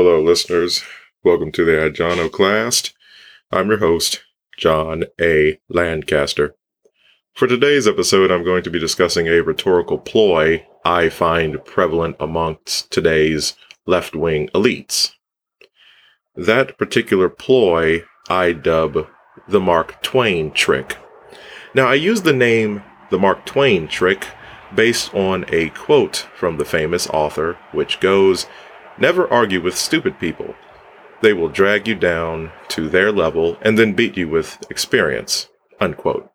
Hello, listeners. Welcome to the Iconoclast. I'm your host, John A. Lancaster. For today's episode, I'm going to be discussing a rhetorical ploy I find prevalent amongst today's left wing elites. That particular ploy I dub the Mark Twain trick. Now, I use the name the Mark Twain trick based on a quote from the famous author, which goes, Never argue with stupid people. They will drag you down to their level and then beat you with experience. Unquote.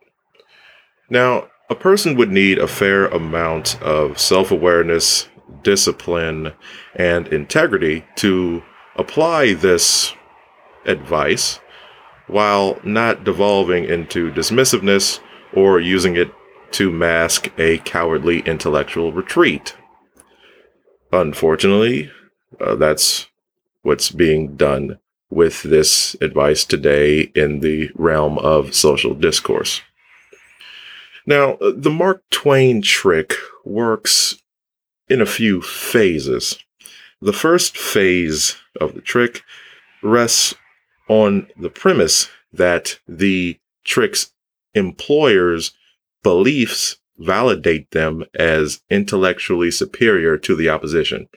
Now, a person would need a fair amount of self awareness, discipline, and integrity to apply this advice while not devolving into dismissiveness or using it to mask a cowardly intellectual retreat. Unfortunately, uh, that's what's being done with this advice today in the realm of social discourse. Now, uh, the Mark Twain trick works in a few phases. The first phase of the trick rests on the premise that the trick's employer's beliefs validate them as intellectually superior to the opposition.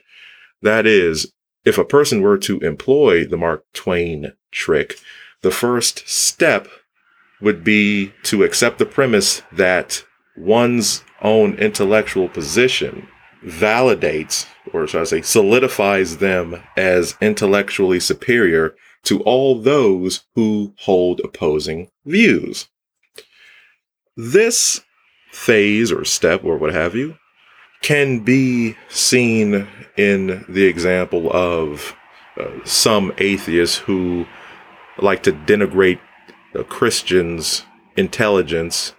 That is, if a person were to employ the Mark Twain trick, the first step would be to accept the premise that one's own intellectual position validates, or should I say, solidifies them as intellectually superior to all those who hold opposing views. This phase or step or what have you can be seen in the example of uh, some atheists who like to denigrate a Christian's intelligence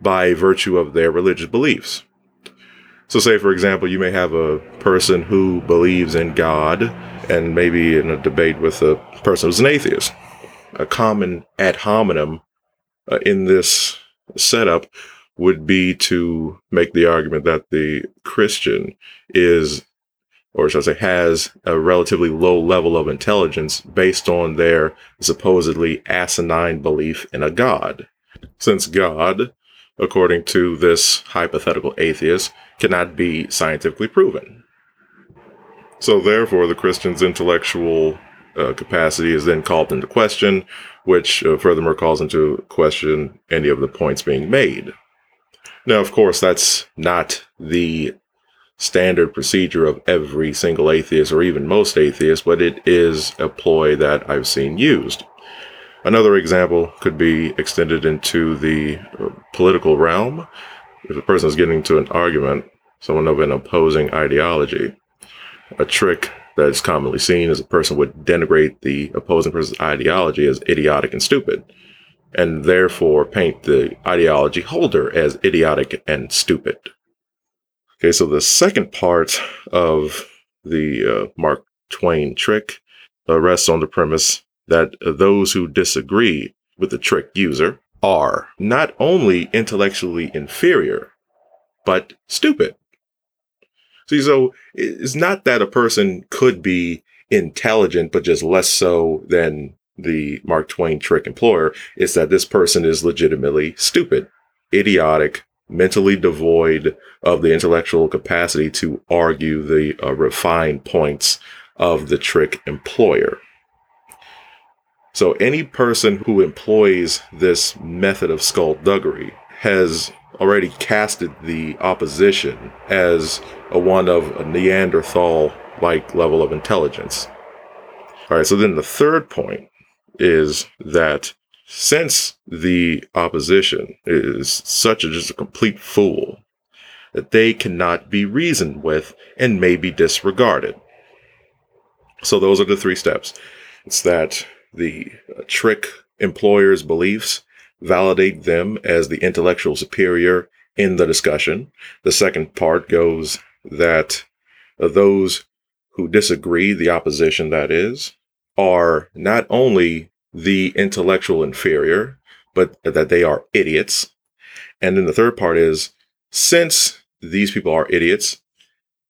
by virtue of their religious beliefs. So, say, for example, you may have a person who believes in God and maybe in a debate with a person who's an atheist. A common ad hominem uh, in this setup would be to make the argument that the Christian is, or should I say, has a relatively low level of intelligence based on their supposedly asinine belief in a God. Since God, according to this hypothetical atheist, cannot be scientifically proven. So, therefore, the Christian's intellectual uh, capacity is then called into question, which uh, furthermore calls into question any of the points being made. Now, of course, that's not the standard procedure of every single atheist or even most atheists, but it is a ploy that I've seen used. Another example could be extended into the political realm. If a person is getting into an argument, someone of an opposing ideology, a trick that is commonly seen is a person would denigrate the opposing person's ideology as idiotic and stupid and therefore paint the ideology holder as idiotic and stupid. Okay, so the second part of the uh, Mark Twain trick uh, rests on the premise that uh, those who disagree with the trick user are not only intellectually inferior, but stupid. See, so it's not that a person could be intelligent, but just less so than the Mark Twain trick employer is that this person is legitimately stupid, idiotic, mentally devoid of the intellectual capacity to argue the uh, refined points of the trick employer. So, any person who employs this method of skullduggery has already casted the opposition as a one of a Neanderthal like level of intelligence. All right, so then the third point is that since the opposition is such a just a complete fool that they cannot be reasoned with and may be disregarded. So those are the three steps. It's that the uh, trick employer's beliefs validate them as the intellectual superior in the discussion. The second part goes that uh, those who disagree, the opposition that is, are not only the intellectual inferior, but that they are idiots. And then the third part is since these people are idiots,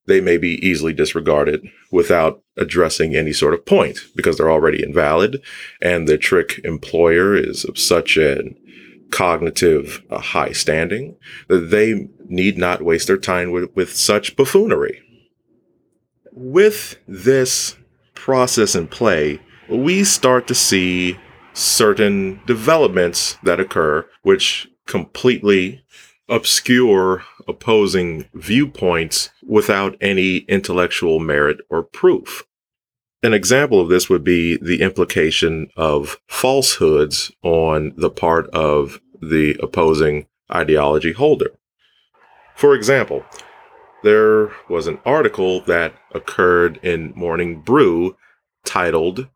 they may be easily disregarded without addressing any sort of point because they're already invalid and the trick employer is of such a cognitive high standing that they need not waste their time with, with such buffoonery. With this process in play, we start to see certain developments that occur which completely obscure opposing viewpoints without any intellectual merit or proof. An example of this would be the implication of falsehoods on the part of the opposing ideology holder. For example, there was an article that occurred in Morning Brew titled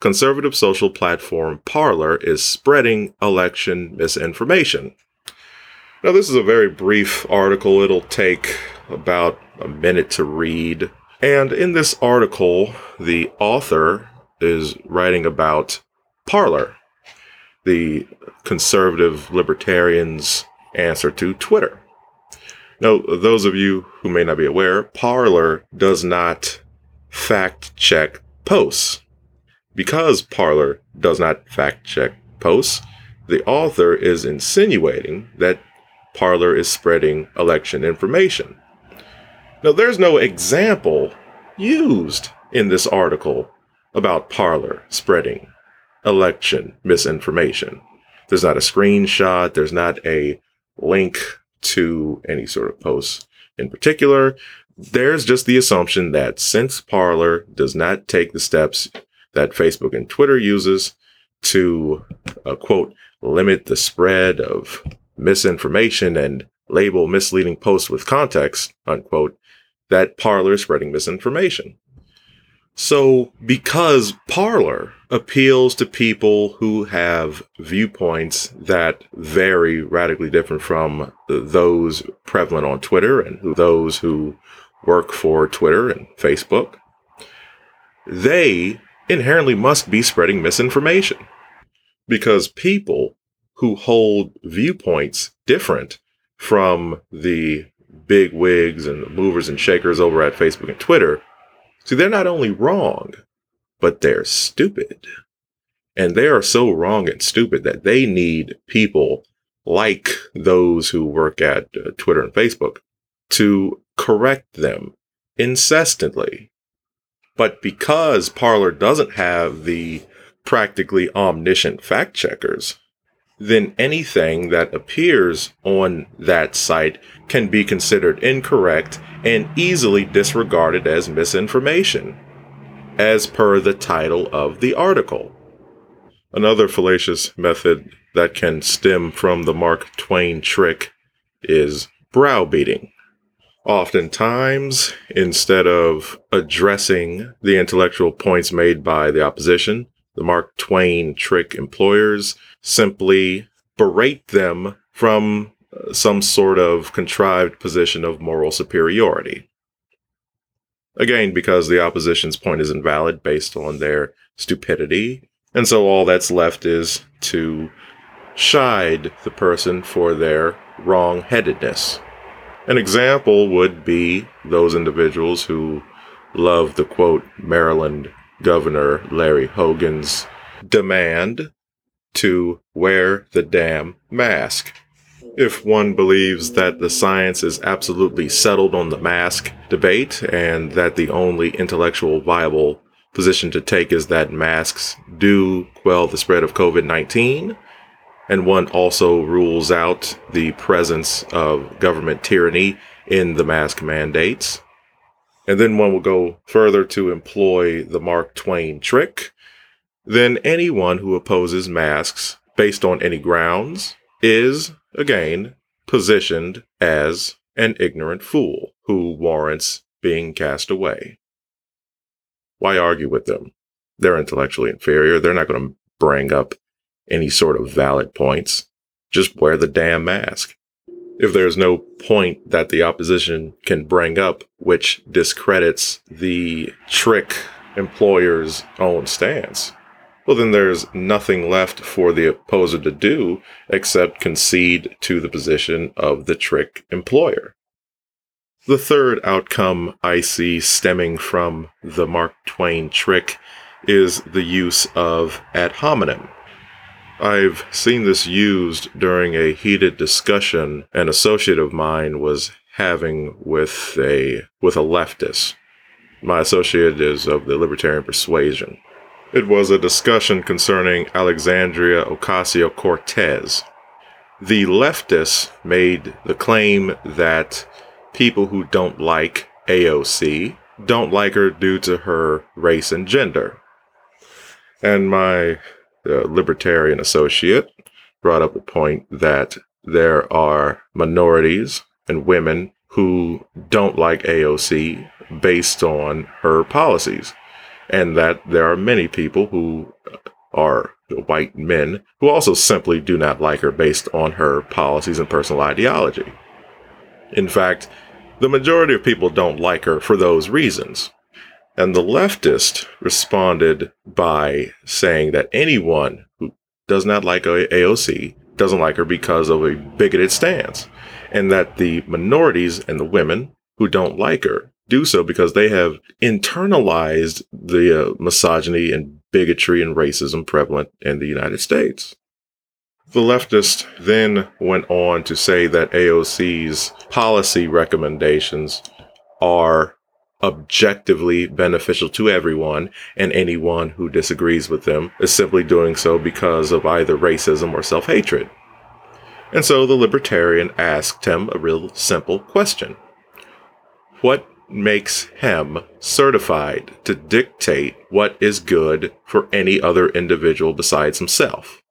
Conservative Social Platform Parler is Spreading Election Misinformation. Now, this is a very brief article. It'll take about a minute to read. And in this article, the author is writing about Parler, the conservative libertarians' answer to Twitter. Now, those of you who may not be aware, Parler does not fact check posts. Because Parler does not fact check posts, the author is insinuating that Parler is spreading election information. Now, there's no example used in this article about Parler spreading election misinformation. There's not a screenshot, there's not a link to any sort of posts in particular. There's just the assumption that since Parler does not take the steps that Facebook and Twitter uses to, uh, quote, limit the spread of misinformation and label misleading posts with context, unquote, that Parler is spreading misinformation. So, because Parler appeals to people who have viewpoints that vary radically different from those prevalent on Twitter and those who work for Twitter and Facebook, they inherently must be spreading misinformation. Because people who hold viewpoints different from the big wigs and the movers and shakers over at Facebook and Twitter. See, they're not only wrong, but they're stupid. And they are so wrong and stupid that they need people like those who work at uh, Twitter and Facebook to correct them incessantly. But because Parler doesn't have the practically omniscient fact checkers, then anything that appears on that site can be considered incorrect and easily disregarded as misinformation, as per the title of the article. Another fallacious method that can stem from the Mark Twain trick is browbeating. Oftentimes, instead of addressing the intellectual points made by the opposition, the Mark Twain trick employers simply berate them from uh, some sort of contrived position of moral superiority. Again, because the opposition's point is invalid based on their stupidity, and so all that's left is to chide the person for their wrong headedness. An example would be those individuals who love the quote Maryland Governor Larry Hogan's demand to wear the damn mask. If one believes that the science is absolutely settled on the mask debate and that the only intellectual viable position to take is that masks do quell the spread of COVID 19, and one also rules out the presence of government tyranny in the mask mandates, and then one will go further to employ the Mark Twain trick, then anyone who opposes masks based on any grounds is, again, positioned as an ignorant fool who warrants being cast away. Why argue with them? They're intellectually inferior. They're not going to bring up any sort of valid points. Just wear the damn mask if there's no point that the opposition can bring up which discredits the trick employer's own stance, well, then there's nothing left for the opposer to do except concede to the position of the trick employer. The third outcome I see stemming from the Mark Twain trick is the use of ad hominem. I've seen this used during a heated discussion an associate of mine was having with a with a leftist. My associate is of the libertarian persuasion. It was a discussion concerning Alexandria Ocasio Cortez. The leftists made the claim that people who don't like AOC don't like her due to her race and gender. And my uh, libertarian associate brought up the point that there are minorities and women who don't like AOC based on her policies and that there are many people who are white men who also simply do not like her based on her policies and personal ideology. In fact, the majority of people don't like her for those reasons. And the leftist responded by saying that anyone who does not like AOC doesn't like her because of a bigoted stance, and that the minorities and the women who don't like her do so because they have internalized the uh, misogyny and bigotry and racism prevalent in the United States. The leftist then went on to say that AOC's policy recommendations are objectively beneficial to everyone, and anyone who disagrees with them is simply doing so because of either racism or self hatred. And so the libertarian asked him a real simple question What makes him certified to dictate what is good for any other individual besides himself.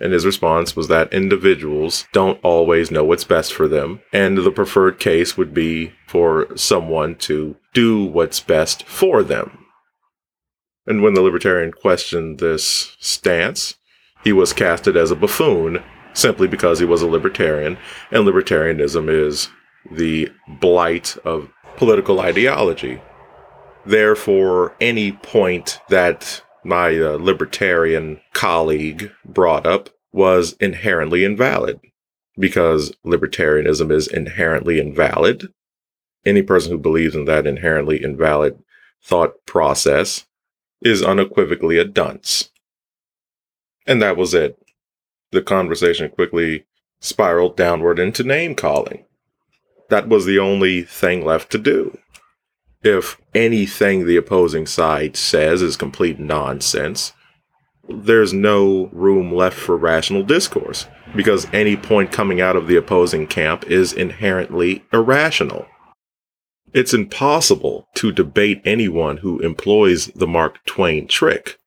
And his response was that individuals don't always know what's best for them, and the preferred case would be for someone to do what's best for them. And when the libertarian questioned this stance, he was casted as a buffoon simply because he was a libertarian, and libertarianism is the blight of political ideology. Therefore, any point that my uh, libertarian colleague brought up was inherently invalid because libertarianism is inherently invalid. Any person who believes in that inherently invalid thought process is unequivocally a dunce. And that was it. The conversation quickly spiraled downward into name calling that was the only thing left to do. If anything the opposing side says is complete nonsense, there's no room left for rational discourse because any point coming out of the opposing camp is inherently irrational. It's impossible to debate anyone who employs the Mark Twain trick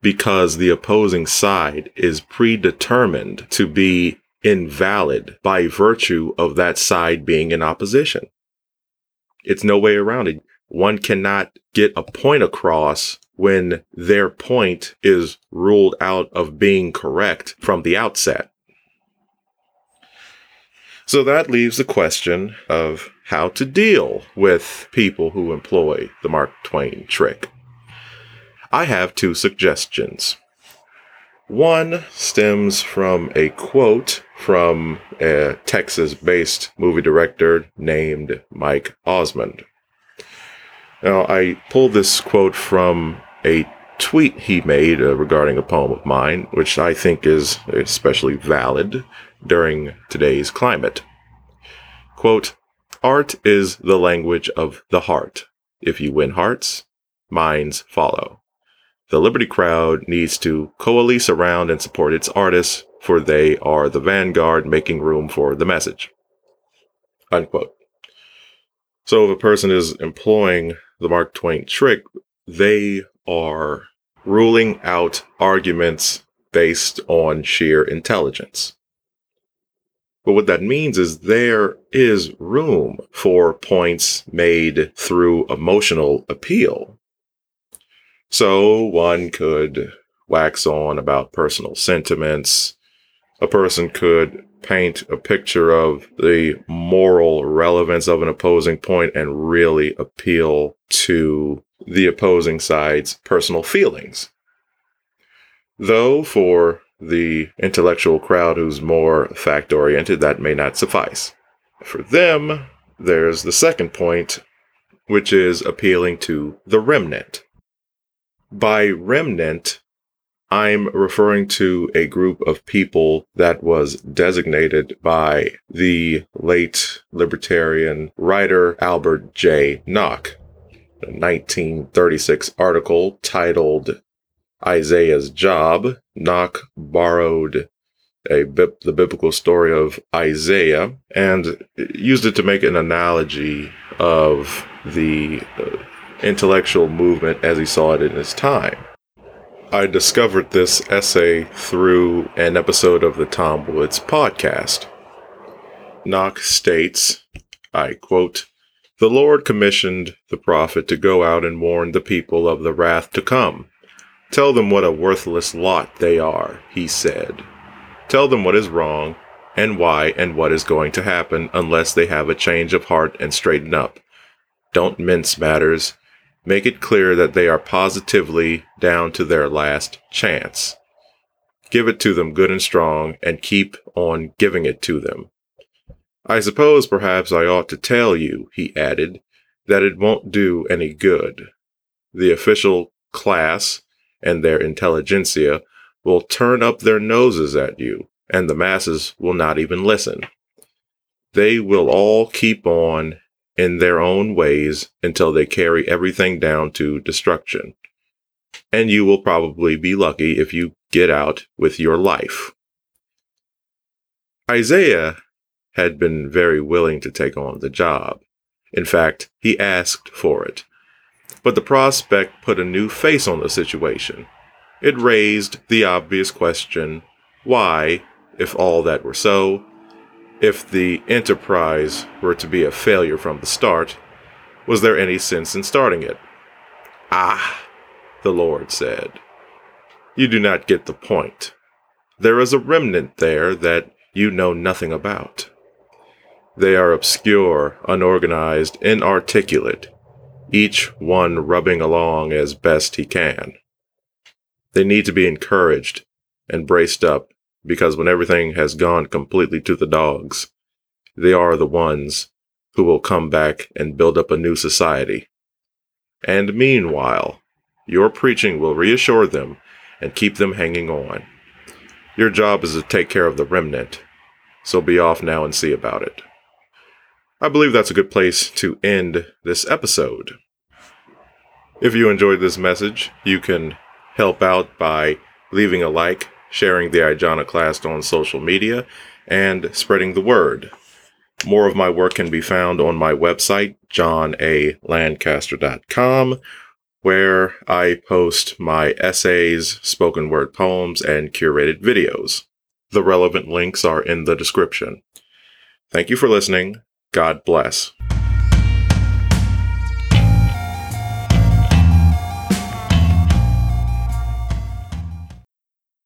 because the opposing side is predetermined to be invalid by virtue of that side being in opposition. It's no way around it. One cannot get a point across when their point is ruled out of being correct from the outset. So that leaves the question of how to deal with people who employ the Mark Twain trick. I have two suggestions. One stems from a quote from a Texas based movie director named Mike Ozmun. Now, I pulled this quote from a tweet he made uh, regarding a poem of mine, which I think is especially valid during today's climate. Quote, Art is the language of the heart. If you win hearts, minds follow. The Liberty crowd needs to coalesce around and support its artists, for they are the vanguard making room for the message. Unquote. So if a person is employing the Mark Twain trick, they are ruling out arguments based on sheer intelligence. But what that means is there is room for points made through emotional appeal. So one could wax on about personal sentiments. A person could paint a picture of the moral relevance of an opposing point and really appeal to the opposing side's personal feelings. Though for the intellectual crowd who's more fact oriented, that may not suffice. For them, there's the second point, which is appealing to the remnant. By remnant, I'm referring to a group of people that was designated by the late libertarian writer Albert J. Nock. A 1936 article titled Isaiah's Job, Nock borrowed a the biblical story of Isaiah and used it to make an analogy of the uh, intellectual movement as he saw it in his time. I discovered this essay through an episode of the Tom Woods podcast. Nock states, I quote, The Lord commissioned the prophet to go out and warn the people of the wrath to come. Tell them what a worthless lot they are, he said. Tell them what is wrong and why and what is going to happen unless they have a change of heart and straighten up. Don't mince matters. Make it clear that they are positively down to their last chance. Give it to them good and strong and keep on giving it to them. I suppose perhaps I ought to tell you, he added, that it won't do any good. The official class and their intelligentsia will turn up their noses at you, and the masses will not even listen. They will all keep on in their own ways until they carry everything down to destruction. And you will probably be lucky if you get out with your life. Isaiah had been very willing to take on the job. In fact, he asked for it. But the prospect put a new face on the situation. It raised the obvious question why, if all that were so, if the enterprise were to be a failure from the start, was there any sense in starting it? Ah, the Lord said. You do not get the point. There is a remnant there that you know nothing about. They are obscure, unorganized, inarticulate, each one rubbing along as best he can. They need to be encouraged and braced up because when everything has gone completely to the dogs, they are the ones who will come back and build up a new society. And meanwhile, your preaching will reassure them and keep them hanging on. Your job is to take care of the remnant, so be off now and see about it. I believe that's a good place to end this episode. If you enjoyed this message, you can help out by leaving a like, sharing the Iconoclast on social media, and spreading the word. More of my work can be found on my website, johnalancaster.com, where I post my essays, spoken word poems, and curated videos. The relevant links are in the description. Thank you for listening. God bless.